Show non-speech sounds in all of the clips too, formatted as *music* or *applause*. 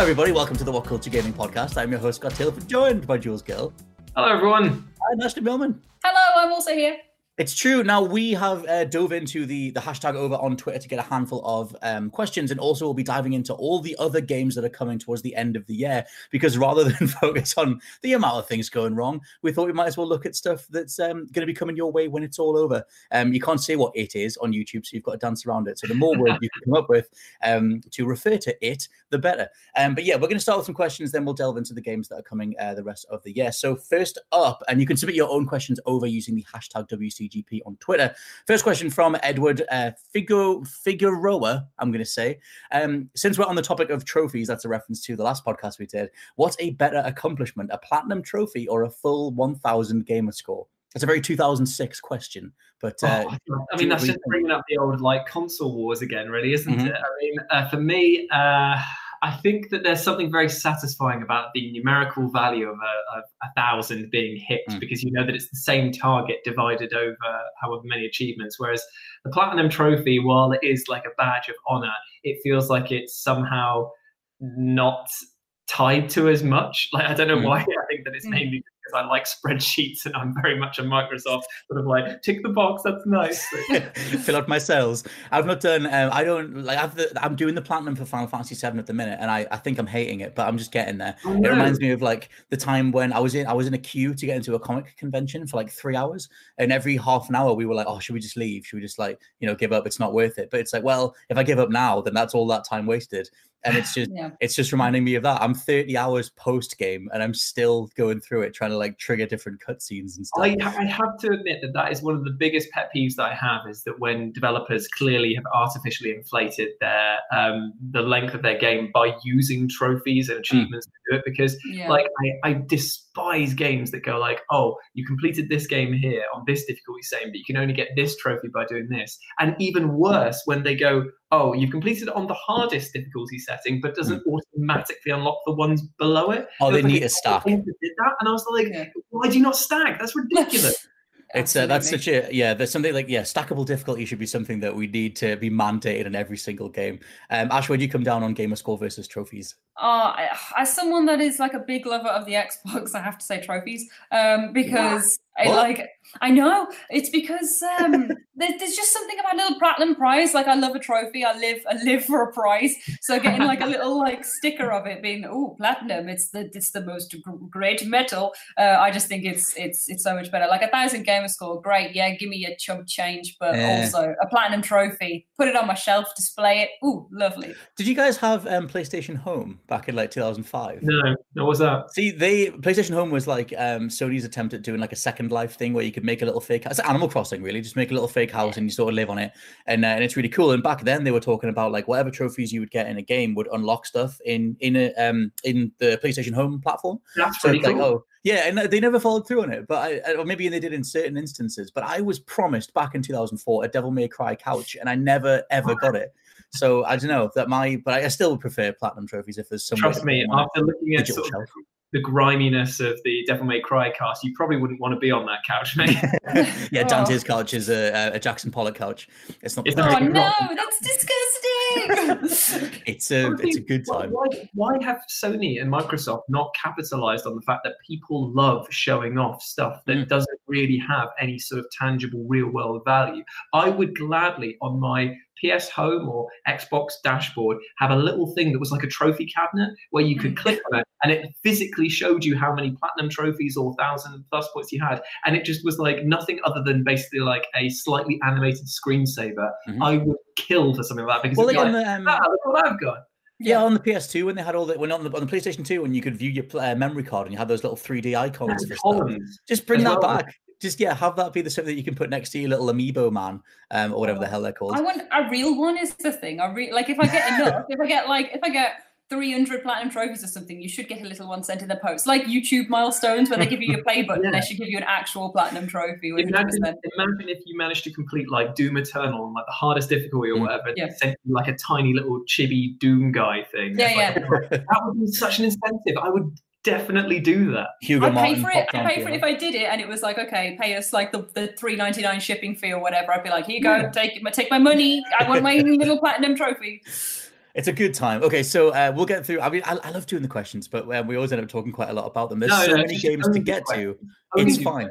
Hello, everybody. Welcome to the What Culture Gaming Podcast. I'm your host, Scott Tilford, joined by Jules Gill. Hello, everyone. Hi, Ashley Millman. Hello, I'm also here. It's true. Now we have uh, dove into the the hashtag over on Twitter to get a handful of um, questions, and also we'll be diving into all the other games that are coming towards the end of the year. Because rather *laughs* than focus on the amount of things going wrong, we thought we might as well look at stuff that's um, going to be coming your way when it's all over. Um, you can't say what it is on YouTube, so you've got to dance around it. So the more words you can come up with um, to refer to it, the better. Um, but yeah, we're going to start with some questions, then we'll delve into the games that are coming uh, the rest of the year. So first up, and you can submit your own questions over using the hashtag On Twitter. First question from Edward uh, Figo Figueroa. I'm going to say, um, since we're on the topic of trophies, that's a reference to the last podcast we did. What's a better accomplishment, a platinum trophy or a full 1,000 gamer score? It's a very 2006 question, but uh, Oh, I mean, that's just bringing up the old like console wars again, really, isn't Mhm. it? I mean, uh, for me, uh, I think that there's something very satisfying about the numerical value of a, of a thousand being hit Mm. because you know that it's the same target divided over however many achievements. Whereas the platinum trophy, while it is like a badge of honor, it feels like it's somehow not tied to as much. Like I don't know Mm. why. I think that it's Mm. mainly because I like *laughs* spreadsheets and I'm very much a Microsoft sort of like tick the box. That's nice. *laughs* fill out my cells. I've not done. Um, I don't like. I've the, I'm doing the platinum for Final Fantasy VII at the minute, and I, I think I'm hating it, but I'm just getting there. Oh, It reminds me of like the time when I was in I was in a queue to get into a comic convention for like three hours, and every half an hour we were like, oh, should we just leave? Should we just like you know give up? It's not worth it. But it's like, well, if I give up now, then that's all that time wasted. And it's just Yeah. it's just reminding me of that. I'm 30 hours post game, and I'm still going through it, trying to like trigger different cutscenes and stuff. I, I have to admit that that is one of the biggest pet peeves that I have is that when developers clearly have artificially inflated their um, the length of their game by using trophies and achievements to do it because Yeah. like I, I despise games that go like oh you completed this game here on this difficulty setting but you can only get this trophy by doing this. And even worse when they go oh you've completed it on the hardest difficulty setting but doesn't hmm. automatically unlock the ones below it. Oh, they It's like need a a stack. did that and I was like why do you not stack? That's ridiculous *laughs* It's uh, that's such a yeah. There's something like yeah, stackable difficulty should be something that we need to be mandated in every single game. Um, Ash, do you come down on gamer score versus trophies? Uh, as someone that is like a big lover of the Xbox, I have to say trophies. Um, because I What? like I know it's because um *laughs* there, there's just something about a little platinum prize. Like I love a trophy. I live I live for a prize. So getting like a little like sticker of it being oh platinum, it's the it's the most gr- great metal. Uh, I just think it's it's it's so much better. Like a thousand gamer score, great. Yeah, give me a chump change, but Eh. also a platinum trophy. Put it on my shelf, display it. Ooh, lovely. Did you guys have um, PlayStation Home back in like 2005? No, no, what's that? See, they PlayStation Home was like um, Sony's attempt at doing like a Second Life thing where you could make a little fake. It's Animal Crossing, really. Just make a little fake house and you sort of live on it, and uh, and it's really cool. And back then they were talking about like whatever trophies you would get in a game would unlock stuff in in a um in the PlayStation Home platform. That's So pretty it's like, cool. oh, yeah, and they never followed through on it. But I, or maybe they did in certain instances. But I was promised back in 2004 a Devil May Cry couch, and I never ever got it. So I don't know that my, but I still would prefer platinum trophies if there's some. Trust me, put them on after looking at sort of. The griminess of the Devil May Cry cast, you probably wouldn't want to be on that couch, mate. *laughs* yeah, Oh. Dante's couch is a, a Jackson Pollock couch. It's not. It's the not Oh Very no, rotten. that's disgusting. *laughs* It's a it's a good Why- time. Why, why have Sony and Microsoft not capitalized on the fact that people love showing off stuff that Mm. doesn't really have any sort of tangible real world value? I would gladly on my PS Home or Xbox dashboard have a little thing that was like a trophy cabinet where you could Mm. click on it and it physically showed you how many platinum trophies or thousand plus points you had, and it just was like nothing other than basically like a slightly animated screensaver. Mhm. I would kill for something like that because Well, it'd like be on like, the, um, ah, look what I've got. Yeah, on the PS2 when they had all the when on the on the PlayStation 2 when you could view your uh, memory card and you had those little 3D icons for stuff. Just bring that well. back. Just yeah, have that be the stuff that you can put next to your little amiibo man, um, or whatever the hell they're called. I want a real one is the thing. I re- like if I get enough, *laughs* if I get like if I get 300 platinum trophies or something, you should get a little one sent in the post, like YouTube milestones where they give you your play button. Yeah. They should give you an actual platinum trophy. Imagine, imagine if you managed to complete like Doom Eternal on like the hardest difficulty or Mm. whatever, Yeah. they sent you like a tiny little chibi Doom guy thing. Yeah, It's like, *laughs* that would be such an incentive. I would definitely do that. Hugo I'd pay for it. I'd pay for it if I did it, and it was like, okay, pay us like the, the three ninety nine shipping fee or whatever. I'd be like, here you go, Yeah. take take my money. I want my little platinum trophy. It's a good time. Okay, so uh, we'll get through. I mean, I, I love doing the questions, but uh, we always end up talking quite a lot about them. There's No, so no, many games to get to. It's fine.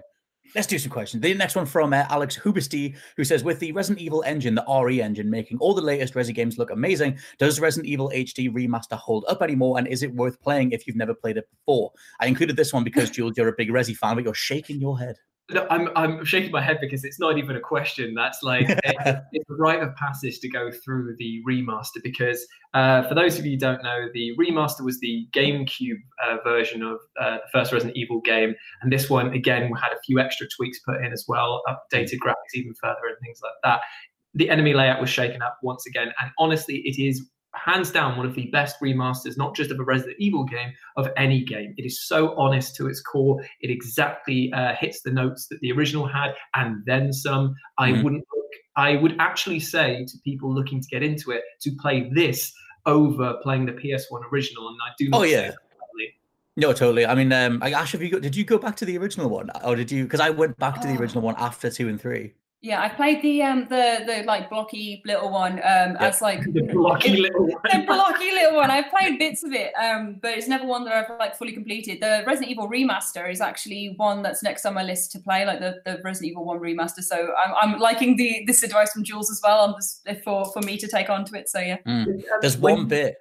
Let's do some questions. The next one from uh, Alex Hubesty, who says, "With the Resident Evil engine, the RE engine, making all the latest Resi games look amazing, does Resident Evil HD remaster hold up anymore? And is it worth playing if you've never played it before?" I included this one because *laughs* Jules, you're a big Resi fan, but you're shaking your head. No, I'm I'm shaking my head because it's not even a question. That's like a, *laughs* it's a rite of passage to go through the remaster. Because uh, for those of you who don't know, the remaster was the GameCube uh, version of uh, the first Resident Evil game, and this one again had a few extra tweaks put in as well, updated graphics even further and things like that. The enemy layout was shaken up once again, and honestly, it is hands down one of the best remasters, not just of a Resident Evil game, of any game. It is so honest to its core. It exactly uh, hits the notes that the original had, and then some. I Mhm. wouldn't look. I would actually say to people looking to get into it to play this over playing the PS1 original, and I do. Not Oh, yeah. No, totally. I mean, um, Ash, have you go, did you go back to the original one, or did you? Because I went back to the Oh. original one after two and three. Yeah, I played the um the the like blocky little one um as like The blocky *laughs* little one. the blocky little one. I've played bits of it, um, but it's never one that I've like fully completed. The Resident Evil remaster is actually one that's next on my list to play, like the, the Resident Evil One remaster. So I'm, I'm liking the this advice from Jules as well. I'm just for for me to take onto it. So yeah, There's When- one bit.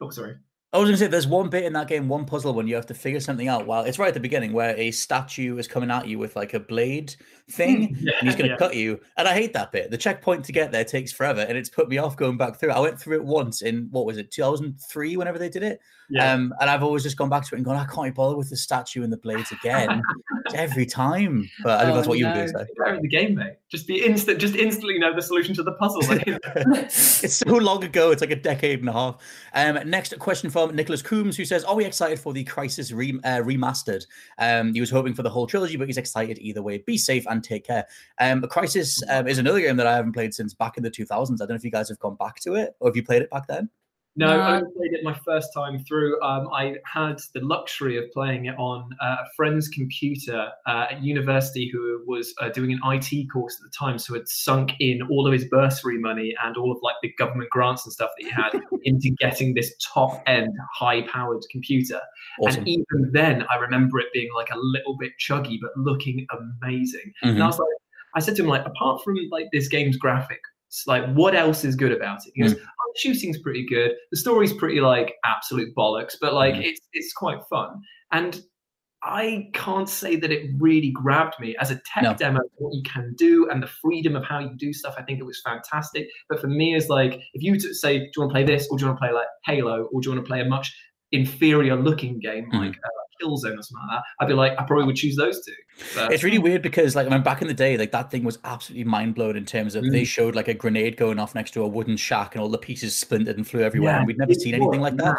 Oh, sorry. I was going to say, there's one bit in that game, one puzzle when you have to figure something out. Well, it's right at the beginning where a statue is coming at you with like a blade thing, Yeah, and he's going to yeah. cut you. And I hate that bit. The checkpoint to get there takes forever, and it's put me off going back through. I went through it once in what was it, 2003, whenever they did it. Yeah. Um, and I've always just gone back to it and gone, I can't be bothered with the statue and the blades again *laughs* every time. But I think Oh, that's what you would no. do. So. The game, mate. Just be instant. Just instantly know the solution to the puzzle. *laughs* it's so long ago. It's like a decade and a half. Um, next question from Nicholas Coombs, who says, "Are we excited for the Crysis re- uh, remastered? Um, he was hoping for the whole trilogy, but he's excited either way. Be safe and take care." Um, Crysis um, is another game that I haven't played since back in the 2000s. I don't know if you guys have gone back to it or have you played it back then. No. I only played it my first time through. Um, I had the luxury of playing it on uh, a friend's computer uh, at university who was uh, doing an IT course at the time, so had sunk in all of his bursary money and all of like the government grants and stuff that he had *laughs* into getting this top end, high powered computer. Awesome. And even then, I remember it being like a little bit chuggy, but looking amazing. And I Mhm. was like, I said to him, like, apart from like this game's graphics, like, what else is good about it? He goes, oh, the shooting's pretty good. The story's pretty like absolute bollocks, but like Mhm. it's it's quite fun. And I can't say that it really grabbed me as a tech No. demo. What you can do and the freedom of how you do stuff, I think it was fantastic. But for me, as like, if you say, do you want to play this, or do you want to play like Halo, or do you want to play a much inferior looking game Mhm. like uh, Killzone or something like that, I'd be like, I probably would choose those two. It's really weird because, like, I mean, back in the day, like that thing was absolutely mind blown in terms of Mm. they showed like a grenade going off next to a wooden shack and all the pieces splintered and flew everywhere, Yeah, and we'd never seen anything like that.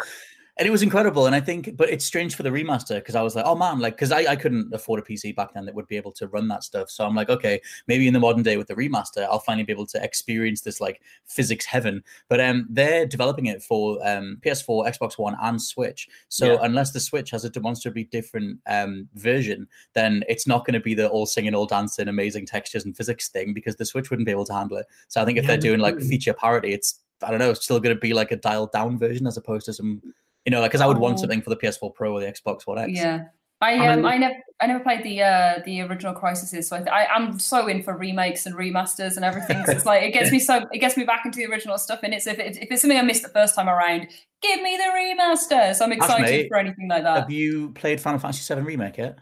And it was incredible. And I think, but it's strange for the remaster because I was like, oh man, like, because I, I couldn't afford a PC back then that would be able to run that stuff. So I'm like, okay, maybe in the modern day with the remaster, I'll finally be able to experience this like physics heaven. But um, they're developing it for um, PS4, Xbox One, and Switch. So Yeah. unless the Switch has a demonstrably different um, version, then it's not going to be the all singing, all dancing, amazing textures and physics thing because the Switch wouldn't be able to handle it. So I think if Yeah, they're doing like feature parity, it's I don't know, it's still going to be like a dialed down version as opposed to some, you know, like because I would want Oh. something for the PS4 Pro or the Xbox One X. yeah. I I um I never I never played the uh the original Crysis, so I, th- I I'm so in for remakes and remasters and everything. So it's like it gets me *laughs* so it gets me back into the original stuff. And it's if, it, if it's something I missed the first time around, give me the remaster. So I'm excited mate, for anything like that. Have you played Final Fantasy VII Remake yet?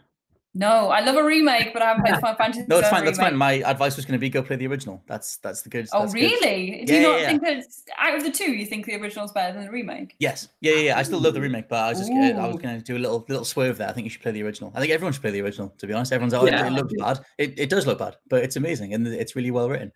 No, I love a remake, but I haven't played *laughs* Final Fantasy. No, it's fine. That's fine. My advice was going to be go play the original. That's that's the good. Oh that's good. really? Do Yeah, you not yeah. think that out of the two, you think the original's better than the remake? Yes. Yeah, yeah, yeah. I still love the remake, but I was just gonna, I was going to do a little little swerve there. I think you should play the original. I think everyone should play the original. To be honest, everyone's like, oh, Yeah. it, it looks bad. It, it does look bad, but it's amazing and it's really well written.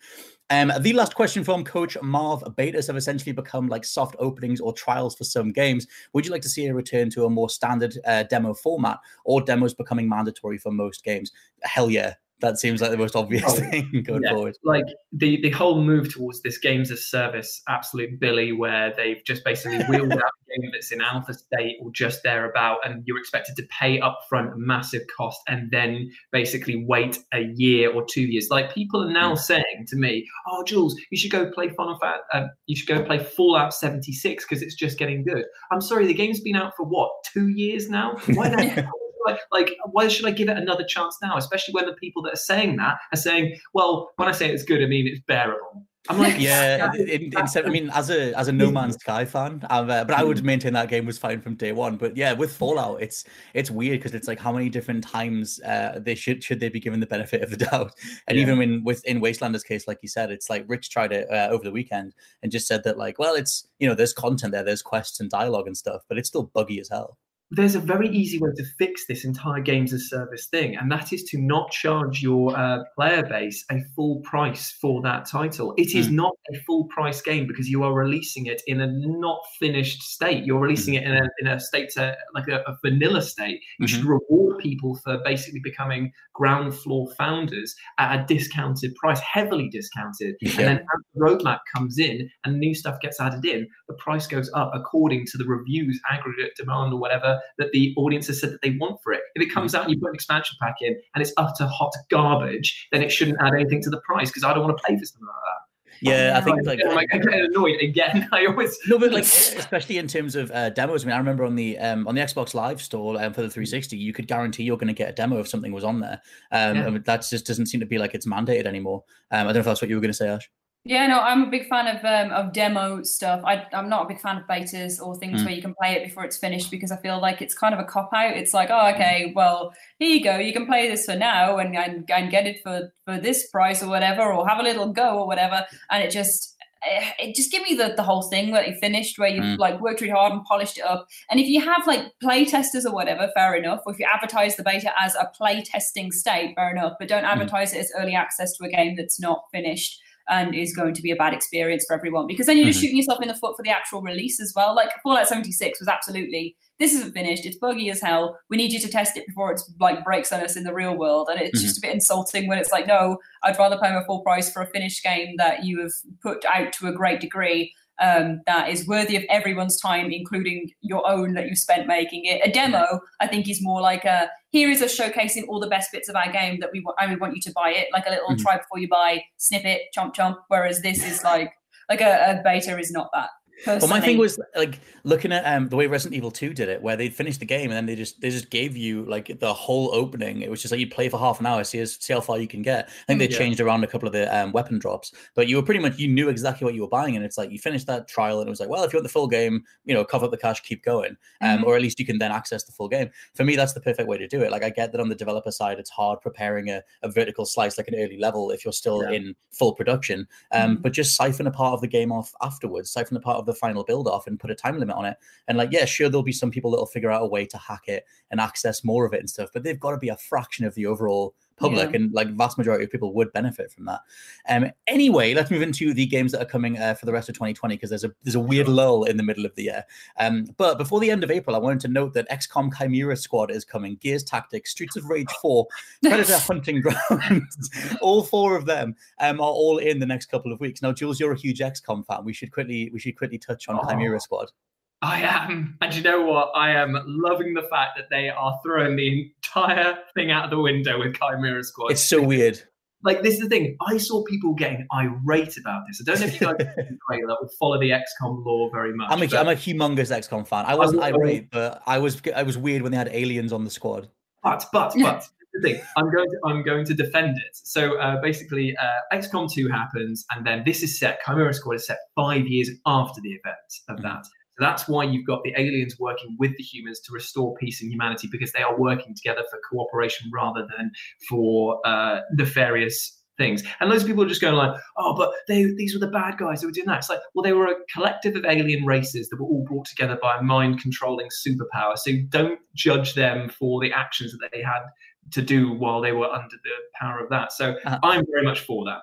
Um, the last question from Coach Marv: Betas have essentially become like soft openings or trials for some games. Would you like to see a return to a more standard uh, demo format, or demos becoming mandatory for most games? Hell yeah, that seems like the most obvious Oh, *laughs* thing going yeah. forward. like the the whole move towards this games as service absolute billy where they've just basically *laughs* wheeled out a game that's in alpha state or just thereabout and you're expected to pay upfront a massive cost and then basically wait a year or two years like people are now saying to me oh jules you should go play final Fa- uh, you should go play fallout 76 because it's just getting good i'm sorry the game's been out for what two years now why the *laughs* hell like, like, why should I give it another chance now? Especially when the people that are saying that are saying, well, when I say it's good, I mean it's bearable. I'm like, Yeah, in, instead, I mean, as a as a No *laughs* Man's Sky fan, uh, but I would maintain that game was fine from day one. But yeah, with Fallout, it's it's weird because it's like how many different times uh, they should should they be given the benefit of the *laughs* doubt? And Yeah. even in with in Wastelander's case, like you said, it's like Rich tried it uh, over the weekend and just said that like, well, it's you know, there's content there, there's quests and dialogue and stuff, but it's still buggy as hell. There's a very easy way to fix this entire games as service thing, and that is to not charge your uh, player base a full price for that title. It is hmm. not a full price game because you are releasing it in a not finished state. You're releasing hmm. it in a, in a state to, like a, a vanilla state. You should hmm. reward people for basically becoming ground floor founders at a discounted price, heavily discounted. Yeah. And then as the roadmap comes in and new stuff gets added in, the price goes up according to the reviews, aggregate demand, or whatever that the audience has said that they want for it. If it comes out and you put an expansion pack in and it's utter hot garbage, then it shouldn't add anything to the price because I don't want to pay for something like that. Yeah, I think Like, like I'm like, I get annoyed again. *laughs* I always No, but like especially in terms of uh, demos. I mean, I remember on the um, on the Xbox Live store um, for the 360, you could guarantee you're going to get a demo if something was on there. Um, Yeah. that just doesn't seem to be like it's mandated anymore. Um, I don't know if that's what you were going to say, Ash. Yeah, no, I'm a big fan of um, of demo stuff. I, I'm not a big fan of betas or Mm. things where you can play it before it's finished because I feel like it's kind of a cop out. It's like, oh, okay, well, here you go. You can play this for now and, and and get it for for this price or whatever, or have a little go or whatever. And it just eh, it just give me the, the whole thing that you finished where you've Mm. like worked really hard and polished it up. And if you have like play testers or whatever, fair enough. Or if you advertise the beta as a play testing state, fair enough. But don't advertise it as early access to a game that's not finished and is going to be a bad experience for everyone because then you're just Mhm. shooting yourself in the foot for the actual release as well. Like Fallout 76 was absolutely this isn't finished, it's buggy as hell. We need you to test it before it's like breaks on us in the real world. And it's just a bit insulting when it's like, no, I'd rather pay my full price for a finished game that you have put out to a great degree. Um, that is worthy of everyone's time, including your own that you spent making it. A demo, I think, is more like a here is us showcasing all the best bits of our game that we want, and we want you to buy it, like a little Mhm. try before you buy snippet, chomp chomp. Whereas this is like like a, a beta is not that. Well, my thing was like looking at um the way Resident Evil 2 did it, where they finished the game and then they just they just gave you like the whole opening. It was just like you play for half an hour, see see how far you can get. I think they Mm, yeah. changed around a couple of the um, weapon drops, but you were pretty much you knew exactly what you were buying, and it's like you finished that trial and it was like, well, if you want the full game, you know, cover up the cash, keep going, um, Mhm. or at least you can then access the full game. For me, that's the perfect way to do it. Like I get that on the developer side, it's hard preparing a, a vertical slice like an early level if you're still Yeah. in full production, um, Mhm. but just siphon a part of the game off afterwards, siphon a part of the final build off, and put a time limit on it. And like, yeah, sure, there'll be some people that'll figure out a way to hack it and access more of it and stuff, but they've got to be a fraction of the overall public, Yeah. and like vast majority of people would benefit from that. Um, anyway, let's move into the games that are coming uh, for the rest of 2020 because there's a there's a weird lull in the middle of the year. Um, but before the end of April, I wanted to note that XCOM Chimera Squad is coming, Gears Tactics, Streets of Rage 4, *laughs* Predator Hunting Grounds. *laughs* all four of them um, are all in the next couple of weeks. Now, Jules, you're a huge XCOM fan. We should quickly we should quickly touch on Chimera Oh. Squad. I am, and you know what? I am loving the fact that they are throwing the entire thing out of the window with Chimera Squad. It's so weird. like this is the thing. I saw people getting irate about this. I don't know if you guys *laughs* trailer or follow the XCOM lore very much. I'm a, but I'm a humongous XCOM fan. I wasn't I will- irate, but I was I was weird when they had aliens on the squad. but but but the thing I'm going to I'm going to defend it. So uh, basically, uh, XCOM 2 happens, and then this is set. Chimera Squad is set five years after the event of Mhm. that. So that's why you've got the aliens working with the humans to restore peace and humanity because they are working together for cooperation rather than for uh, nefarious things. And loads of people are just going like, "Oh, but they these were the bad guys who were doing that." It's like, well, they were a collective of alien races that were all brought together by a mind-controlling superpower. So don't judge them for the actions that they had to do while they were under the power of that. So Uh-huh. I'm very much for that.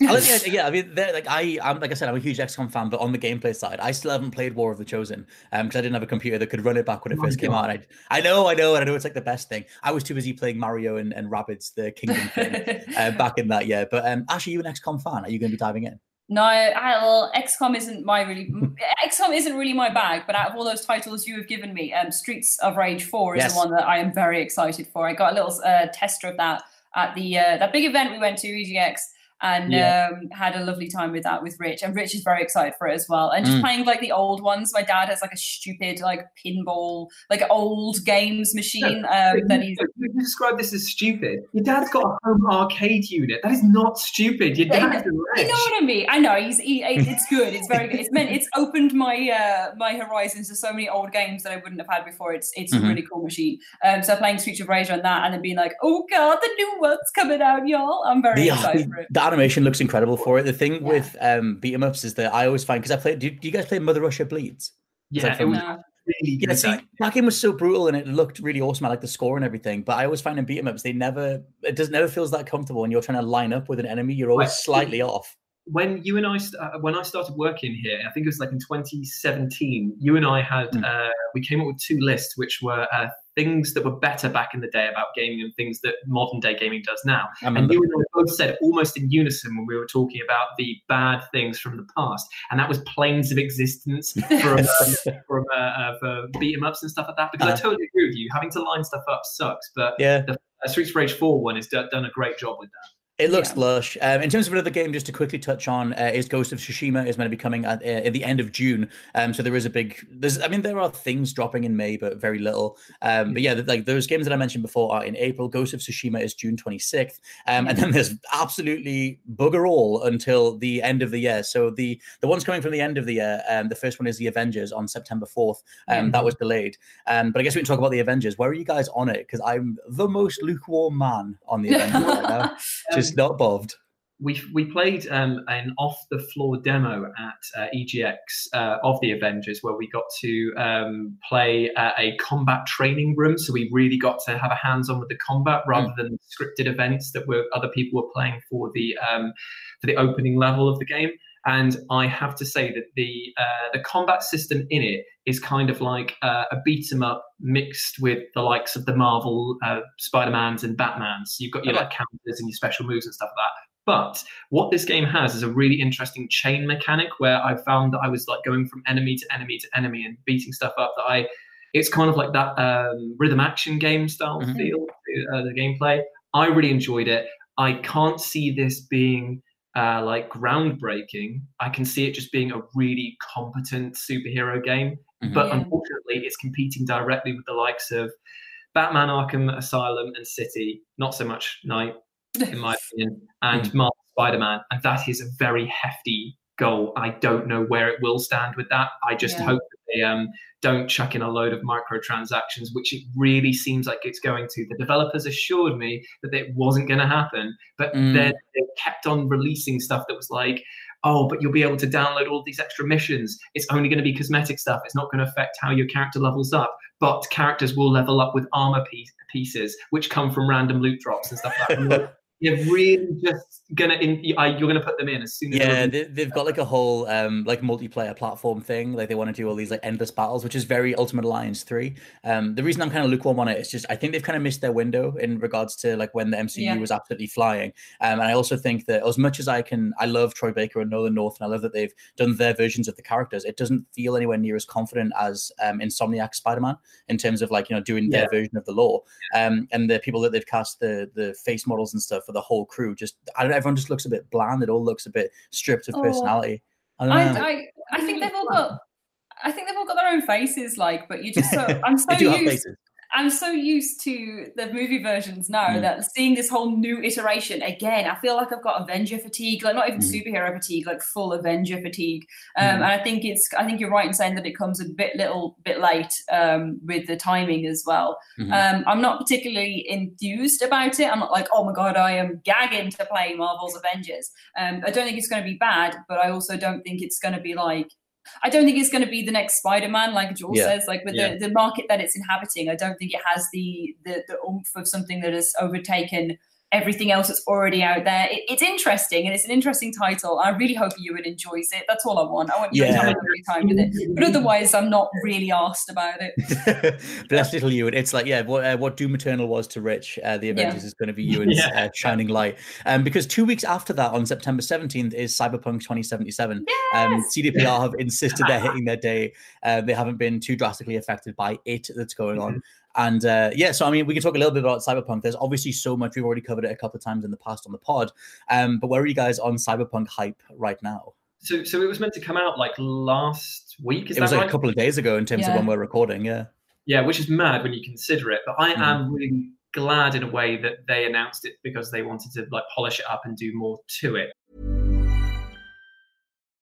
I like the idea- yeah, I mean, they're, like I, I'm like I said, I'm a huge XCOM fan, but on the gameplay side, I still haven't played War of the Chosen because I didn't have a computer that could run it back when it Oh first came out. And I, I know, I know, and I know it's like the best thing. I was too busy playing Mario and, and Rabbids, the Kingdom thing, uh, *laughs* back in that year. But um, Ashley, you an XCOM fan? Are you going to be diving in? No, I, well, XCOM isn't my really *laughs* XCOM isn't really my bag. But out of all those titles you have given me, um, Streets of Rage Four is Yes. the one that I am very excited for. I got a little uh, tester of that at the uh, that big event we went to EGX. And Yeah. um, had a lovely time with that with Rich, and Rich is very excited for it as well. And just Mm. playing like the old ones. My dad has like a stupid like pinball, like old games machine um, that he's you describe this as stupid. Your dad's got a home arcade unit. That is not stupid. Your dad's I rich. know what I mean. I know he's he, it's good. It's very good. It's meant it's *laughs* opened my uh my horizons to so many old games that I wouldn't have had before. It's it's Mhm. a really cool machine. Um, so playing Streets of Rage on that and then being like, oh god, the new one's coming out, y'all. I'm very The, excited for it. the animation looks incredible for it. The thing Yeah. with um, beat 'em ups is that I always find because I played. Do, do you guys play Mother Russia Bleeds? Yeah, like it from- was No. really Yeah, good. see, that game was so brutal and it looked really awesome. I like the score and everything, but I always find in beat 'em ups they never it does never feels that comfortable. when you're trying to line up with an enemy, you're always Right. slightly off. when you and I st- uh, when I started working here, I think it was like in 2017. You and I had Mm. uh, we came up with two lists, which were uh, things that were better back in the day about gaming and things that modern day gaming does now. And you and I both said almost in unison when we were talking about the bad things from the past, and that was planes of existence *laughs* from um, from uh, uh, for beat 'em ups and stuff like that. Because I Uh-huh. totally agree with you. Having to line stuff up sucks, but yeah, uh, Streets of Rage 4 one has do- done a great job with that. It looks Yeah. lush. Um, in terms of another game, just to quickly touch on, uh, is Ghost of Tsushima is meant to be coming at, uh, at the end of June. Um, so there is a big. There's, I mean, there are things dropping in May, but very little. Um, but yeah, th- like those games that I mentioned before are in April. Ghost of Tsushima is June 26th, um, and then there's absolutely bugger all until the end of the year. So the the ones coming from the end of the year, um, the first one is the Avengers on September 4th. Um, That was delayed. Um, but I guess we can talk about the Avengers. Where are you guys on it? Because I'm the most lukewarm man on the *laughs* Avengers right now. Just not bothered. we we played um, an off the floor demo at uh, EGX uh, of the Avengers where we got to um, play uh, a combat training room. So we really got to have a hands on with the combat rather than scripted events that were other people were playing for the um, for the opening level of the game. And I have to say that the uh, the combat system in it is kind of like uh, a beat 'em up mixed with the likes of the Marvel uh, Spider Mans and Batmans. You've got your Okay. like counters and your special moves and stuff like that. But what this game has is a really interesting chain mechanic where I found that I was like going from enemy to enemy to enemy and beating stuff up. That I, it's kind of like that um, rhythm action game style Mhm. feel to uh, the gameplay. I really enjoyed it. I can't see this being uh, like groundbreaking. I can see it just being a really competent superhero game. Mhm. But Yeah. unfortunately, it's competing directly with the likes of Batman Arkham Asylum and City. Not so much Night, *laughs* in my opinion, and Marvel Spider-Man, and that is a very hefty goal. I don't know where it will stand with that. I just Yeah. hope that they um, don't chuck in a load of microtransactions, which it really seems like it's going to. The developers assured me that it wasn't going to happen, but Mm. then they kept on releasing stuff that was like, oh, but you'll be able to download all these extra missions. It's only going to be cosmetic stuff. It's not going to affect how your character levels up. But characters will level up with armor piece, pieces, which come from random loot drops and stuff like that. *laughs* I'm like, You're really just gonna in, you- I- you're gonna put them in as soon as Yeah, they're- they, they've got like a whole um like multiplayer platform thing. Like they want to do all these like endless battles, which is very Ultimate Alliance three. Um, the reason I'm kind of lukewarm on it is just I think they've kind of missed their window in regards to like when the MCU Yeah. was absolutely flying. Um, and I also think that as much as I can, I love Troy Baker and Nolan North, and I love that they've done their versions of the characters. It doesn't feel anywhere near as confident as um Insomniac Spider Man in terms of like you know doing their version of the lore. Um, and the people that they've cast the the face models and stuff for the whole crew just I don't everyone just looks a bit bland. It all looks a bit stripped of Oh. personality. I. I, I, I think they've all got. I think they've all got their own faces, like, but you just *laughs* so I'm so they do have used. I'm so used to the movie versions now Mm. that seeing this whole new iteration again, I feel like I've got Avenger fatigue, like not even Mm. superhero fatigue, like full Avenger fatigue. Um, Mm. And I think it's, I think you're right in saying that it comes a bit little bit late um, with the timing as well. Mhm. Um, I'm not particularly enthused about it. I'm not like, oh my god, I am gagging to play Marvel's Avengers. Um, I don't think it's going to be bad, but I also don't think it's going to be like. I don't think it's going to be the next Spider-Man, like Joel Yeah, says. Like with yeah. the, the market that it's inhabiting, I don't think it has the the, the oomph of something that has overtaken everything else that's already out there. It, it's interesting and it's an interesting title. I really hope Ewan enjoys it. That's all I want. I want you to Yeah. have a lovely time with it. But otherwise, I'm not really asked about it. *laughs* Bless little Ewan. It's like, yeah, what, uh, what Doom Eternal was to Rich, uh, the Avengers is going to be Ewan's Yeah. uh, shining light. Um, because two weeks after that, on September 17th, is Cyberpunk 2077. Um, Yes! CDPR have *laughs* insisted they're hitting their day. Uh, they haven't been too drastically affected by it that's going on. And uh, yeah, so I mean, we can talk a little bit about Cyberpunk. There's obviously so much. We've already covered it a couple of times in the past on the pod. Um, but where are you guys on Cyberpunk hype right now? So, so it was meant to come out like last week. Is it that was like right? a couple of days ago in terms of when we're recording. Yeah. Yeah, which is mad when you consider it. But I Mhm. am really glad in a way that they announced it because they wanted to like polish it up and do more to it.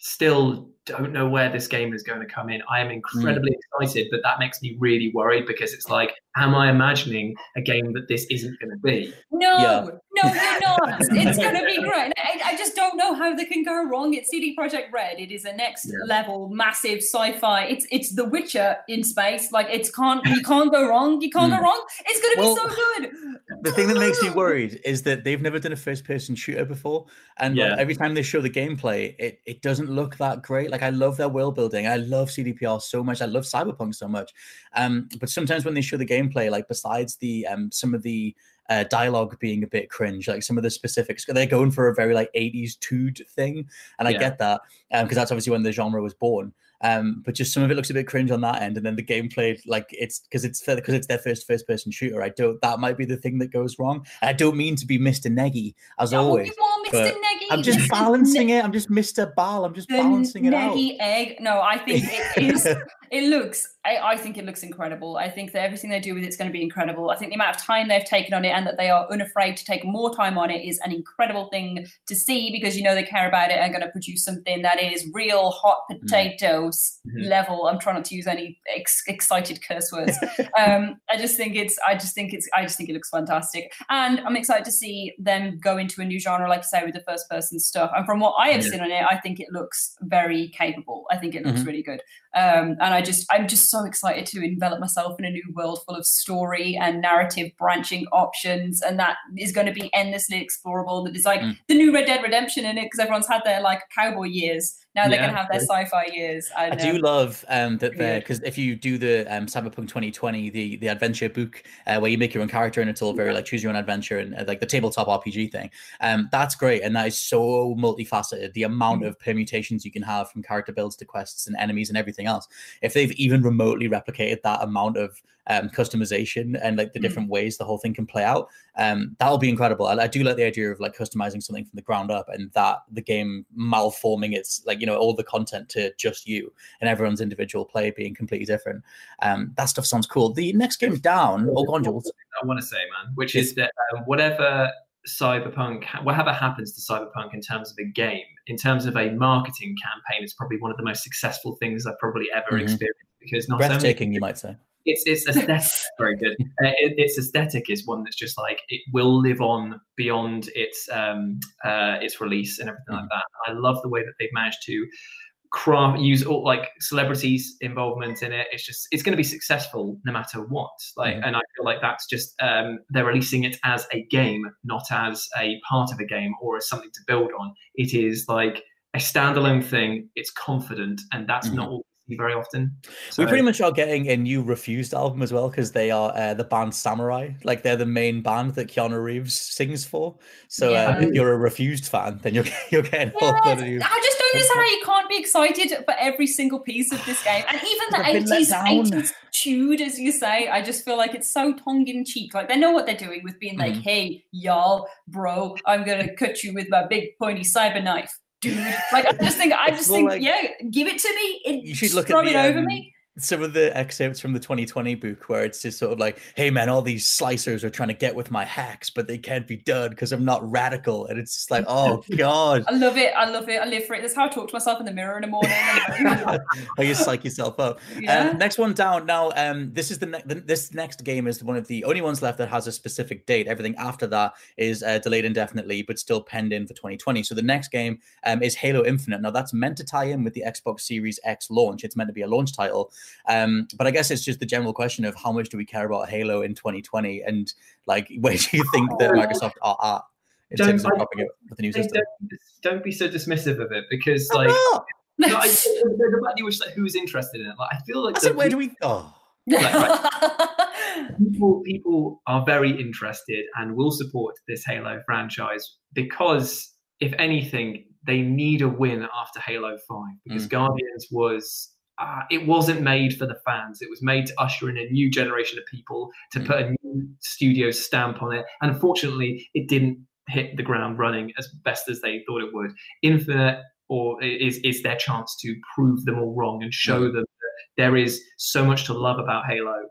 still don't know where this game is going to come in. I am hmm. incredibly excited, but that makes me really worried because it's like, am I imagining a game that this isn't going to be? No, Yeah. No, you're not. It's going to be great. I, I, just don't know how they can go wrong. It's CD Projekt Red. It is a next yeah. level, massive sci-fi. It's it's The Witcher in space. Like it's can't you can't go wrong. You can't mm. go wrong. It's going to well, be so good. The thing that makes me *laughs* worried is that they've never done a first-person shooter before, and yeah. like, every time they show the gameplay, it it doesn't look that great. Like I love their world building. I love CDPR so much. I love Cyberpunk so much. Um, but sometimes when they show the gameplay, like besides the um some of the uh, dialogue being a bit cringe, like some of the specifics. They're going for a very like 80s tood thing, and I yeah. get that because um, that's obviously when the genre was born. Um, but just some of it looks a bit cringe on that end, and then the gameplay, like it's because it's because it's their first first person shooter. I don't. That might be the thing that goes wrong. I don't mean to be Mr. Neggy as no, always. Mr. Neggy. I'm just balancing it. I'm just Mr. Ball. I'm just the balancing it out. Neggy egg. No, I think it *laughs* is. It looks. I, I think it looks incredible. I think that everything they do with it's going to be incredible. I think the amount of time they've taken on it and that they are unafraid to take more time on it is an incredible thing to see because you know they care about it and going to produce something that is real hot mm. potatoes mm-hmm. level. I'm trying not to use any ex- excited curse words. *laughs* um, I just think it's. I just think it's. I just think it looks fantastic, and I'm excited to see them go into a new genre, like I say, with the first person stuff. And from what I have yeah. seen on it, I think it looks very capable. I think it looks mm-hmm. really good. Um, and I just, I'm just so excited to envelop myself in a new world full of story and narrative branching options, and that is going to be endlessly explorable. That is like mm. the new Red Dead Redemption in it because everyone's had their like cowboy years now they yeah, can have their sci-fi years. I do love um, that there because if you do the um, Cyberpunk 2020, the the adventure book uh, where you make your own character and it's all very like choose your own adventure and uh, like the tabletop RPG thing, um, that's great and that is so multifaceted. The amount mm-hmm. of permutations you can have from character builds to quests and enemies and everything else. If they've even remotely replicated that amount of um, customization and like the mm. different ways the whole thing can play out. Um, that'll be incredible. I, I, do like the idea of like customizing something from the ground up and that the game malforming its like you know all the content to just you and everyone's individual play being completely different. Um, that stuff sounds cool. The next game down, oh, go. I want to say, man, which is that um, whatever cyberpunk whatever happens to cyberpunk in terms of a game in terms of a marketing campaign it's probably one of the most successful things i've probably ever mm-hmm. experienced because not breathtaking only, you might say it's it's aesthetic *laughs* very good. Uh, it, its aesthetic is one that's just like it will live on beyond its um uh its release and everything mm. like that. I love the way that they've managed to craft use all like celebrities involvement in it. It's just it's going to be successful no matter what. Like mm. and i feel like that's just um they're releasing it as a game not as a part of a game or as something to build on. It is like a standalone thing. It's confident and that's mm. not all very often. So, we pretty much are getting a new Refused album as well because they are uh, the band Samurai. Like they're the main band that Keanu Reeves sings for. So yeah. uh, if you're a Refused fan, then you're *laughs* you're getting all I just don't understand how you can't be excited for every single piece of this game, and even the eighties eighties chewed, as you say. I just feel like it's so tongue in cheek. Like they know what they're doing with being like, mm. "Hey, y'all, bro, I'm gonna cut you with my big pointy cyber knife." Dude. Like I just think I just think like, yeah, give it to me. It, you should look at the, it over um, me some of the excerpts from the 2020 book where it's just sort of like, hey man, all these slicers are trying to get with my hacks, but they can't be done because I'm not radical. And it's just like, oh *laughs* god. I love it. I love it. I live for it. That's how I talk to myself in the mirror in the morning. *laughs* You psych yourself up. Yeah. Um, next one down. Now, um, this is the, ne- the, this next game is one of the only ones left that has a specific date. Everything after that is uh, delayed indefinitely, but still penned in for 2020. So the next game um, is Halo Infinite. Now that's meant to tie in with the Xbox Series X launch. It's meant to be a launch title. Um, but I guess it's just the general question of how much do we care about Halo in 2020 and like *laughs* where do you think that Microsoft are at in don't, terms of popping with the new system? Don't, don't, be so dismissive of it because like, no, I, *laughs* the fact you wish like who's interested in it. Like I feel like I said, where do we oh like, right? *laughs* people, people are very interested and will support this Halo franchise because, if anything, they need a win after Halo 5 because mm. Guardians was uh, it wasn't made for the fans. It was made to usher in a new generation of people to mm. put a new studio stamp on it. And unfortunately, it didn't hit the ground running as best as they thought it would. Infinite or is is their chance to prove them all wrong and show mm. them that there is so much to love about Halo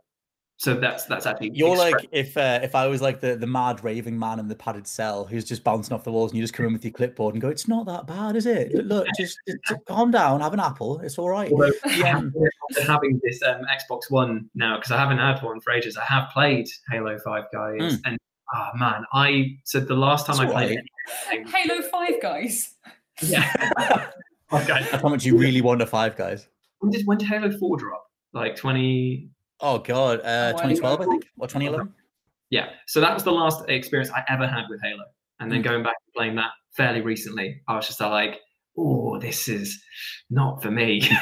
so that's that's actually you're like if uh, if I was like the the mad raving man in the padded cell who's just bouncing off the walls and you just come in with your clipboard and go, it's not that bad, is it? Look, just, *laughs* just calm down, have an apple, it's all right. Although, *laughs* yeah, having this um, Xbox One now because I haven't had one for ages. I have played Halo Five guys mm. and Ah man, I said the last time That's I played right. anything, *laughs* Halo Five guys. yeah. okay. That's how much you really want a five guys. When did when did Halo Four drop? Like twenty. Oh god, uh, Oh, 2012 I think or 2011. Yeah. So that was the last experience I ever had with Halo, and then Mm. going back and playing that fairly recently, I was just like, oh, this is not for me. *laughs* *laughs*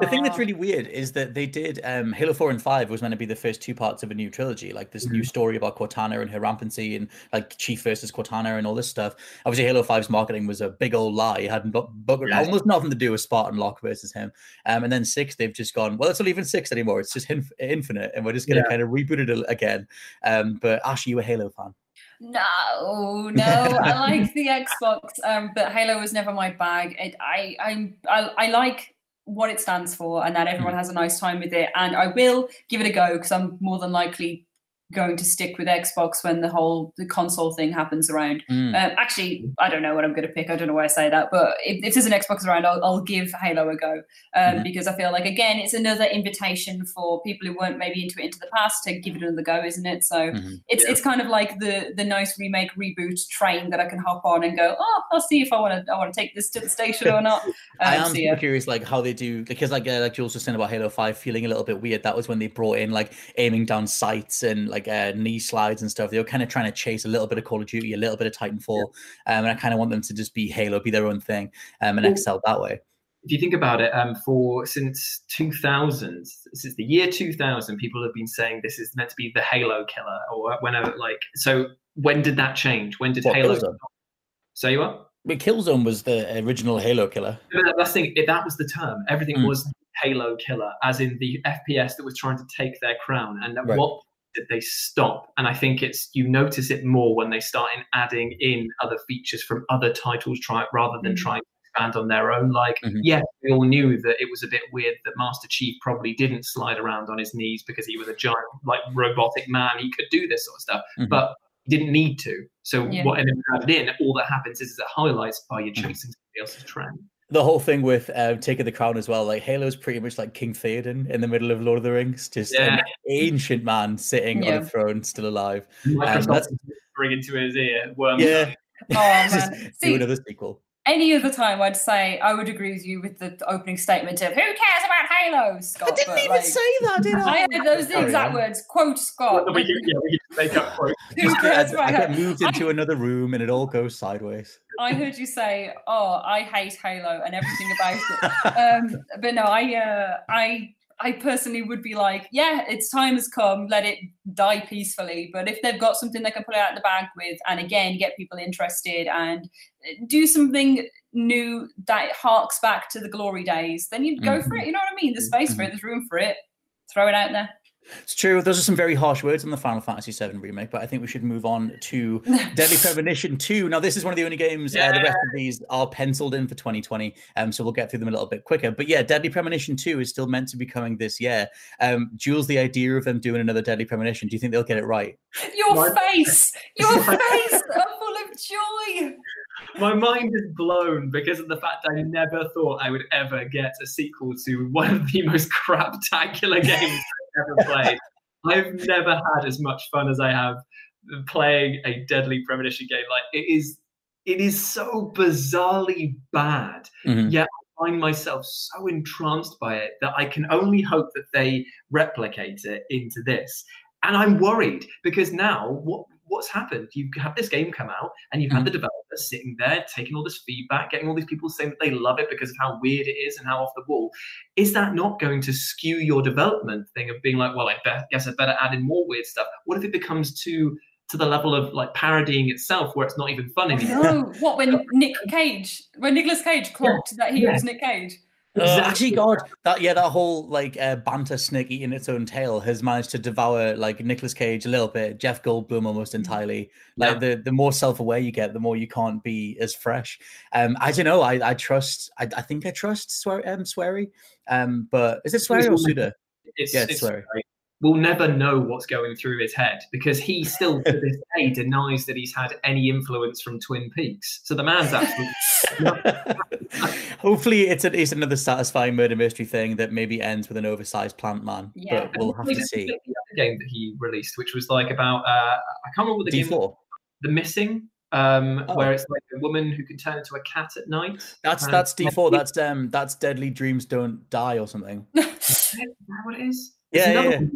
The thing that's really weird is that they did um, Halo 4 and 5 was meant to be the first two parts of a new trilogy, like this new story about Cortana and her rampancy and like Chief versus Cortana and all this stuff. Obviously, Halo 5's marketing was a big old lie. It had bu- bu- Yeah. almost nothing to do with Spartan Locke versus him. Um, and then 6, they've just gone, well, it's not even 6 anymore. It's just inf- infinite. And we're just going to Yeah. kind of reboot it again. Um, but Ash, you a Halo fan? No, no, I like the Xbox, um, but Halo was never my bag. It, I, I'm, I, I like what it stands for, and that everyone has a nice time with it. And I will give it a go because I'm more than likely going to stick with Xbox when the whole the console thing happens around. Mm. Um, actually, I don't know what I'm going to pick. I don't know why I say that, but if, if there's an Xbox around, I'll, I'll give Halo a go um, Mhm. because I feel like again, it's another invitation for people who weren't maybe into it into the past to give it another go, isn't it? So Mhm. it's it's kind of like the the nice remake reboot train that I can hop on and go. Oh, I'll see if I want to I want to take this to the station or not. *laughs* Um, I am so yeah. curious, like how they do, because like uh, like Jules was saying about Halo Five feeling a little bit weird. That was when they brought in like aiming down sights and like uh, knee slides and stuff. They were kind of trying to chase a little bit of Call of Duty, a little bit of Titanfall, um, and I kind of want them to just be Halo, be their own thing, um, and Well- excel that way. if you think about it, um, for since 2000, since the year 2000, people have been saying this is meant to be the Halo killer, or whenever, like, so when did that change? When did What, Halo? Killzone? Say what? But Killzone was the original Halo killer. No, that- That's the thing. That was the term. Everything Mm. was Halo killer, as in the FPS that was trying to take their crown. And at Right. what did they stop? And I think it's you notice it more when they start in adding in other features from other titles, try rather than Mhm. trying to expand on their own. Like, Mhm. yeah, we all knew that it was a bit weird that Master Chief probably didn't slide around on his knees because he was a giant, like robotic man. He could do this sort of stuff, Mhm. but he didn't need to. So Yeah. whatever you added in, all that happens is, is it highlights, oh, you're Mhm. chasing somebody else's trend. The whole thing with uh, taking the crown as well, like Halo's pretty much like King Theoden in the middle of Lord of the Rings, just an ancient man sitting on Yeah. a throne, still alive. Microsoft that's- bring into his ear. Worm. Yeah, Oh *laughs* just man, do another sequel. Any other time I'd say I would agree with you with the opening statement of "Who cares about Halo?" Scott, I didn't but, even like, say that, did I had those the exact man. words. Quote Scott. we can, yeah, we make up quotes. *laughs* Who cares get, about I get moved into another room and it all goes sideways. I heard you say, "Oh, I hate Halo and everything about it." *laughs* Um, but no, I, uh, I, I personally would be like, "Yeah, its time has come. Let it die peacefully." But if they've got something they can put it out the bag with, and again get people interested and uh, do something new that harks back to the glory days, then you'd go for Mhm. it. You know what I mean? There's space for it. There's room for it. Throw it out there. It's true. Those are some very harsh words on the Final Fantasy VII remake, but I think we should move on to *laughs* Deadly Premonition 2. Now, this is one of the only games, uh, the rest of these are penciled in for 2020, um, so we'll get through them a little bit quicker. But yeah, Deadly Premonition 2 is still meant to be coming this year. Um, Jules, the idea of them doing another Deadly Premonition, do you think they'll get it right? Your My- face, your *laughs* face, are full of joy. My mind is blown because of the fact I never thought I would ever get a sequel to one of the most *laughs* craptacular games I've ever played. I've never had as much fun as I have playing a Deadly Premonition game. Like it is, it is so bizarrely bad. Mhm. Yet I find myself so entranced by it that I can only hope that they replicate it into this. And I'm worried because now what what's happened? You have this game come out and you've had mm. the developers sitting there taking all this feedback, getting all these people saying that they love it because of how weird it is and how off the wall. Is that not going to skew your development thing of being like, well, I bet, guess I better add in more weird stuff? What if it becomes too to the level of like parodying itself where it's not even fun anymore? No, what when *laughs* Nick Cage, when Nicholas Cage clocked that he yeah. was Nick Cage? Uh, actually, God, that yeah, that whole like uh, banter snake eating its own tail has managed to devour like Nicolas Cage a little bit, Jeff Goldblum almost entirely. Like Yeah. the the more self aware you get, the more you can't be as fresh. Um, I don't know. I I trust. I, I think I trust Swear um Swery. Um, but is it Swery or Suda? It's, Yeah, it's sorry. great. We'll never know what's going through his head because he still to this *laughs* day denies that he's had any influence from Twin Peaks. So the man's absolutely. *laughs* Hopefully, it's, a, it's another satisfying murder mystery thing that maybe ends with an oversized plant man. Yeah. But we'll have to see. the other game that he released, which was like about uh, I can't remember what the game was. D4. The Missing, um, Oh. where it's like a woman who can turn into a cat at night. That's Um, that's D4. *laughs* That's um that's Deadly Dreams Don't Die or something. Is that what it is? There's Yeah, yeah, yeah.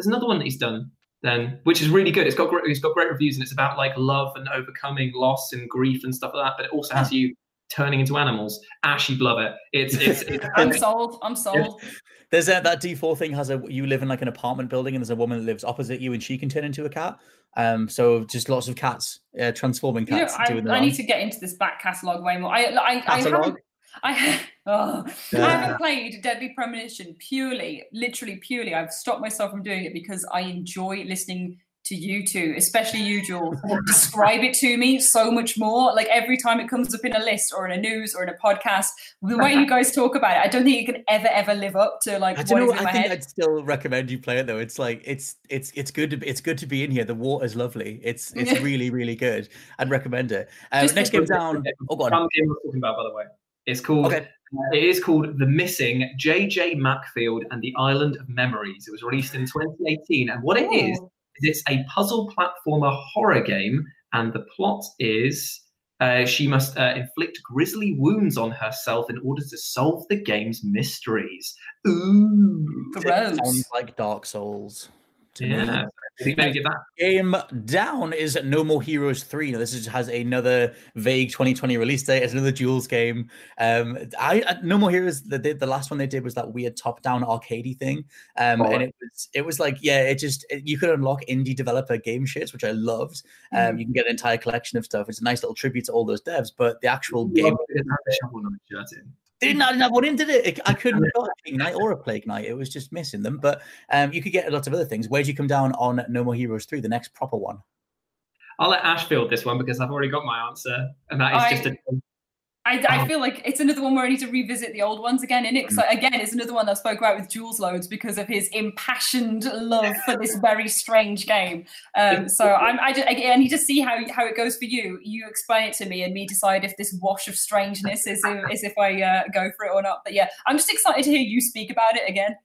One, there's another one that he's done then, which is really good. It's got great, it's got great reviews, and it's about like love and overcoming loss and grief and stuff like that. But it also has you turning into animals. Ash, you'd love it. It's it's, it's *laughs* I'm sold. I'm sold. There's a, that D4 thing has a you live in like an apartment building and there's a woman that lives opposite you and she can turn into a cat. Um, so just lots of cats, uh, transforming You know, cats. I, I need to get into this back catalogue way more. I, I, I Catalogue? haven't, I, *laughs* oh, I haven't played Deadly Premonition purely, literally purely. I've stopped myself from doing it because I enjoy listening to you two, especially you, Jules, *laughs* describe it to me so much more. Like every time it comes up in a list or in a news or in a podcast, the way you guys talk about it, I don't think it can ever, ever live up to like I what don't is know. in I my think head. I'd still recommend you play it though. It's like it's it's it's good to be, it's good to be in here. The water's lovely. It's it's *laughs* really really good. I'd recommend it. Um, next game down. Oh god. Game we're talking about, by the way. It's called. Okay. uh, It is called The Missing J.J. Macfield and the Island of Memories. It was released in 2018, and what it is Oh. is it's a puzzle platformer horror game, and the plot is. Uh, she must uh, inflict grisly wounds on herself in order to solve the game's mysteries. Ooh, Gross. Sounds like Dark Souls. yeah. Think give that. Game down is No More Heroes 3. Now, this is, has another vague 2020 release date. It's another Jules game. Um, I, I No More Heroes, the, the the last one they did was that weird top-down arcadey thing. Um, Oh, and it was it was like, yeah, it just it- you could unlock indie developer game shits, which I loved. Um, you can get an entire collection of stuff. It's a nice little tribute to all those devs, but the actual game Love it, it had the Shovel Knight shirt in. did not have one in, did it? It- I couldn't have got a King Knight or a Plague Knight. It was just missing them. But um, you could get a lot of other things. Where'd you come down on No More Heroes 3, the next proper one? I'll let Ash field this one because I've already got my answer, and that is I- just a I, I feel like it's another one where I need to revisit the old ones again. In it, 'Cause, like, again, it's another one that I spoke about with Jules loads because of his impassioned love for this very strange game. Um, so I'm, I, just, I need to see how how it goes for you. You explain it to me, and me decide if this wash of strangeness is is if I uh, go for it or not. But yeah, I'm just excited to hear you speak about it again.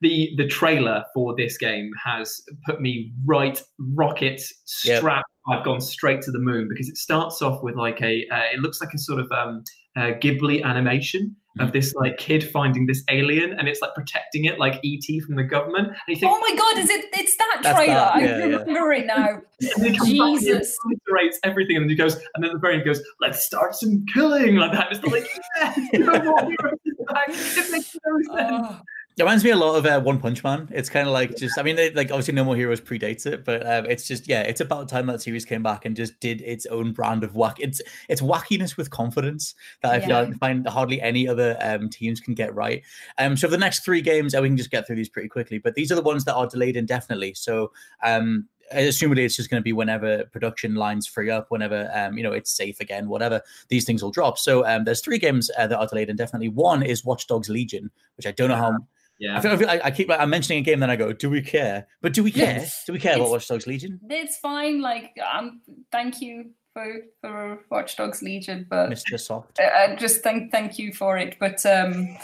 the the trailer for this game has put me right rocket Yep. Strap. I've gone straight to the moon because it starts off with like a uh, it looks like a sort of um, uh, Ghibli animation Mm. of this like kid finding this alien and it's like protecting it like ET from the government. And you think, Oh my god, is it? It's that trailer. that, I yeah, yeah. remember it now. *laughs* and he comes back and he Jesus. obliterates everything and then he goes and then the very end goes, let's start some killing like that. It's like yes, no more heroes. It makes no sense. It reminds me a lot of uh, One Punch Man. It's kind of like just, I mean, they, like obviously No More Heroes predates it, but um, it's just, yeah, it's about time that series came back and just did its own brand of whack. It's it's wackiness with confidence that I feel Yeah. I find hardly any other um, teams can get right. Um, so for the next three games, uh, we can just get through these pretty quickly, but these are the ones that are delayed indefinitely. So um, assumedly it's just going to be whenever production lines free up, whenever um, you know it's safe again, whatever these things will drop. So um, there's three games uh, that are delayed indefinitely. One is Watch Dogs Legion, which I don't know how. Yeah. I, feel, I, feel, I, I keep I'm mentioning a game, then I go, do we care? But do we care? Yes. Do we care about It's- Watch Dogs Legion, It's fine. Like, um, thank you for for Watch Dogs Legion, but Mister Soft? I, I just thank thank you for it. But um,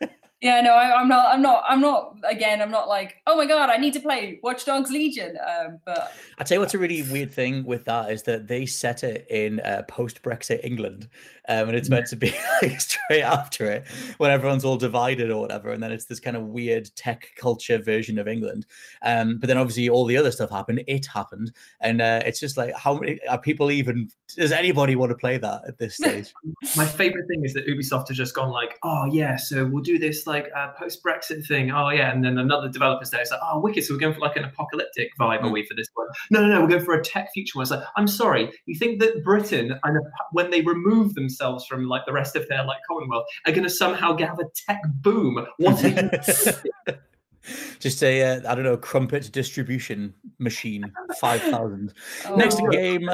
*laughs* yeah, no, I, I'm not. I'm not. I'm not. Again, I'm not like, oh my god, I need to play Watch Dogs Legion. Um, but I tell you what's a really weird thing with that is that they set it in uh, post Brexit England, um, and it's meant to be *laughs* like straight after it when everyone's all divided or whatever, and then it's this kind of weird tech culture version of England. Um, but then obviously all the other stuff happened. It happened, and uh, it's just like how many are people even? Does anybody want to play that at this *laughs* stage? my favorite thing is that Ubisoft has just gone like, oh yeah, so we'll do this like uh, post Brexit thing. Oh yeah, and then another developer's there. It's like, oh wicked, so we're going for like an apocalyptic vibe, are we for this one? No, no, no, we're going for a tech future one. It's like, I'm sorry, you think that Britain, and when they remove themselves from like the rest of their like Commonwealth, are going to somehow have a tech boom? What are? *laughs* Just a uh, I don't know crumpet distribution machine five thousand. *laughs* Next Oh. game.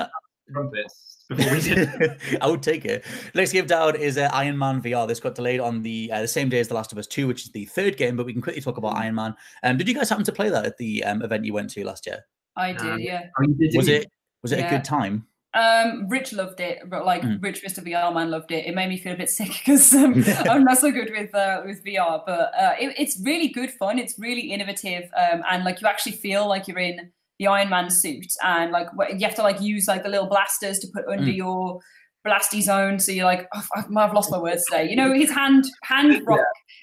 trumpets before we did. *laughs* I would take it. Next game down is uh, Iron Man VR. This got delayed on the uh, the same day as The Last of Us Two, which is the third game. But we can quickly talk about Iron Man. Um, did you guys happen to play that at the um, event you went to last year? I did, yeah. You did, Was it was it a good time? Um, Rich loved it, but like Mm. Rich Mr. VR man loved it. It made me feel a bit sick *laughs* because um, *laughs* I'm not so good with uh, with VR, but uh, it, it's really good fun. It's really innovative, um, and like you actually feel like you're in the Iron Man suit, and like you have to like use like the little blasters to put under Mm. your blasty zone. So you're like, oh, I've, lost my words today. You know, his hand hand rock,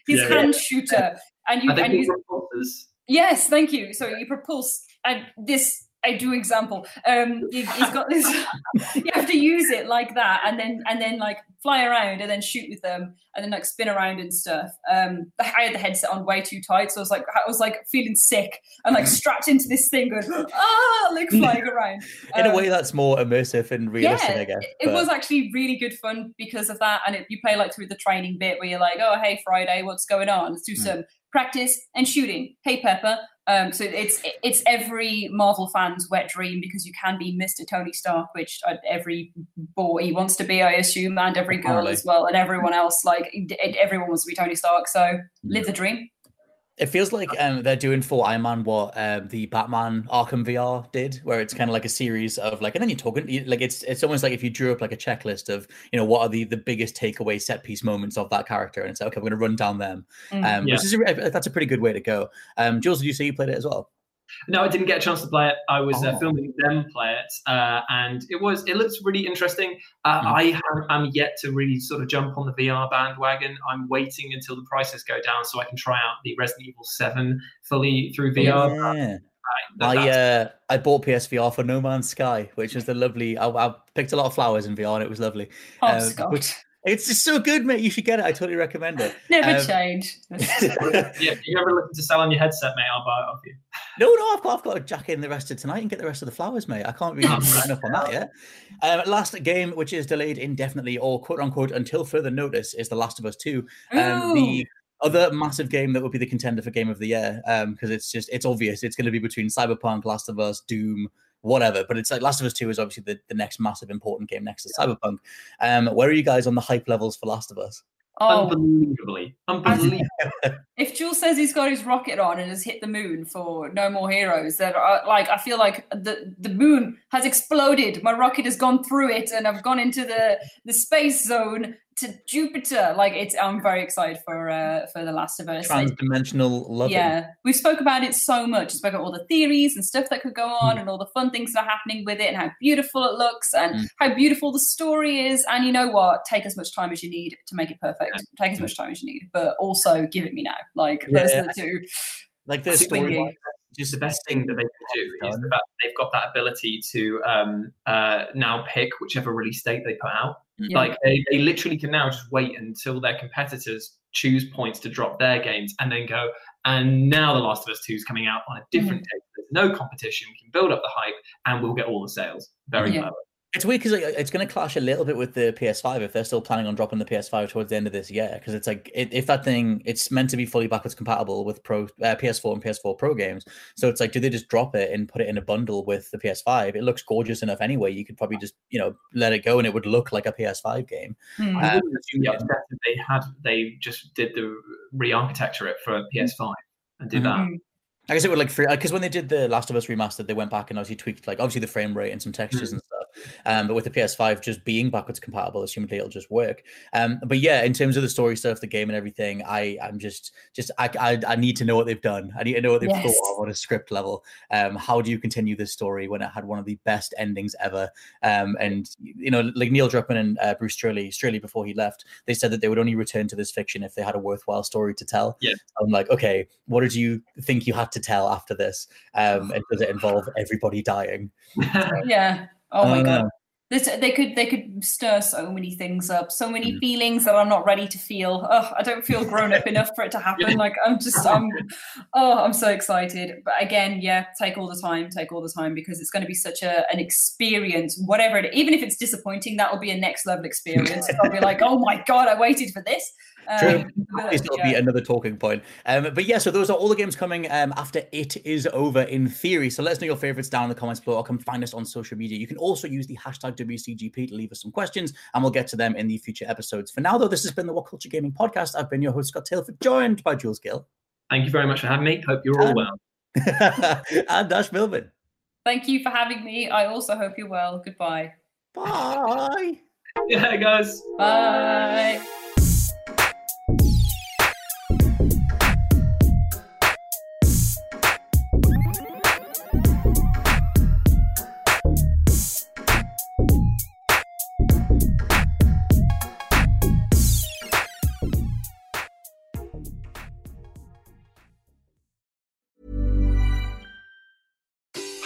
his Yeah, yeah. hand shooter, and you and you. Yes, thank you. So you propulse, and this I do example. Um, you, he's got this. *laughs* you have to use it like that, and then and then like fly around, and then shoot with them, and then like spin around and stuff. Um, I had the headset on way too tight, so I was like, I was like feeling sick and like strapped into this thing, going *gasps* ah, like *laughs* flying around. In a Um, way, that's more immersive and realistic, yeah, I guess. it- it was actually really good fun because of that. And it, you play like through the training bit where you're like, oh, hey, Friday, what's going on? Let's do Mm. some practice and shooting. Hey, Pepper. Um, so it's it's every Marvel fan's wet dream because you can be Mr. Tony Stark, which every boy wants to be, I assume, and every girl Apparently. as well, and everyone else. Like everyone wants to be Tony Stark. So live the dream. It feels like um, they're doing for Iron Man what um, the Batman Arkham VR did, where it's kind of like a series of like, and then you're talking you- like it's it's almost like if you drew up like a checklist of you know what are the the biggest takeaway set piece moments of that character, and it's like okay, we're gonna run down them. Mm. Um, Yeah. which is a, that's a pretty good way to go. Um, Jules, did you say you played it as well? No, I didn't get a chance to play it. I was uh, Oh. filming them play it, uh, and it was it looks really interesting. Uh, Mm. I have, am yet to really sort of jump on the VR bandwagon. I'm waiting until the prices go down so I can try out the Resident Evil Seven fully through VR. Yeah. That- I uh, I bought PSVR for No Man's Sky, which was the lovely. I, I picked a lot of flowers in VR, and it was lovely. Oh, Um, Scott. which- It's just so good, mate. You should get it. I totally recommend it. *laughs* Never um, change. *laughs* *laughs* yeah, if you're ever looking to sell on your headset, mate, I'll buy it off you. No, no, I've got, I've got to jack in the rest of tonight and get the rest of the flowers, mate. I can't really Oh, sign up on that yet. Um, last game, which is delayed indefinitely or quote unquote until further notice, is The Last of Us 2. Um, the other massive game that would be the contender for Game of the Year, because it's just, it's obvious. It's going to be between Cyberpunk, Last of Us, Doom, whatever. But it's like Last of Us 2 is obviously the, the next massive important game next to Cyberpunk. Um, where are you guys on the hype levels for Last of Us? Oh, Unbelievably, unbelievably. *laughs* if Jules says he's got his rocket on and has hit the moon for No More Heroes, then I, like I feel like the the moon has exploded. My rocket has gone through it, and I've gone into the the space zone to Jupiter. Like it's, I'm very excited for uh, for the Last of Us. Transdimensional loving. yeah, we spoke about it so much. Spoke about all the theories and stuff that could go on, and all the fun things that are happening with it, and how beautiful it looks, and Mm. how beautiful the story is. And you know what? Take as much time as you need to make it perfect. Take as much time as you need, but also give it me now. Like those Yeah. are the two. Like the I think story. Swinging. just the best thing that they can do is Done. the fact that they've got that ability to um, uh, now pick whichever release date they put out. Yeah. Like they, they literally can now just wait until their competitors choose points to drop their games and then go, and now The Last of Us 2 is coming out on a different mm-hmm. date. There's no competition. We can build up the hype and we'll get all the sales. Very Yeah. clever. It's weird because like, it's going to clash a little bit with the PS5 if they're still planning on dropping the PS5 towards the end of this year. Because it's like it, if that thing it's meant to be fully backwards compatible with Pro uh, PS4 and PS4 Pro games, so it's like do they just drop it and put it in a bundle with the PS5? It looks gorgeous enough anyway. You could probably just you know let it go and it would look like a PS5 game. Hmm. I Um, wouldn't be upset if they had they just did the re-architecture it for PS5 and did that. Mm. I guess it would like free because when they did the Last of Us remastered, they went back and obviously tweaked like obviously the frame rate and some textures Mm. and stuff. Um, but with the PS5 just being backwards compatible, assumedly it'll just work. Um, but yeah, in terms of the story stuff, the game and everything, I I'm just just I I, I need to know what they've done. I need to know what they've Yes. thought of on a script level. Um, how do you continue this story when it had one of the best endings ever? Um, and you know, like Neil Druckmann and uh, Bruce Straley, Straley before he left, they said that they would only return to this fiction if they had a worthwhile story to tell. Yeah. I'm like, okay, what did you think you had to tell after this? Um, and does it involve everybody dying? *laughs* Yeah. Oh my Uh, god. This, they could they could stir so many things up, so many feelings that I'm not ready to feel. Oh, I don't feel grown up *laughs* enough for it to happen. Like I'm just I'm oh I'm so excited. But again, yeah, take all the time, take all the time because it's going to be such a an experience. Whatever it, even if it's disappointing, that will be a next level experience. I'll be like, *laughs* oh my god, I waited for this. True. *laughs* Um, but, This will yeah. be another talking point. Um, but yeah, so those are all the games coming um, after it is over in theory. So let us know your favorites down in the comments below or come find us on social media. You can also use the hashtag WCGP to leave us some questions and we'll get to them in the future episodes. For now, though, this has been the WhatCulture Gaming Podcast. I've been your host, Scott Taylor, joined by Jules Gill Thank you very much for having me. Hope you're all Um, well. *laughs* and Ash Milman. Thank you for having me. I also hope you're well. Goodbye. Bye. *laughs* Yeah, guys. Bye.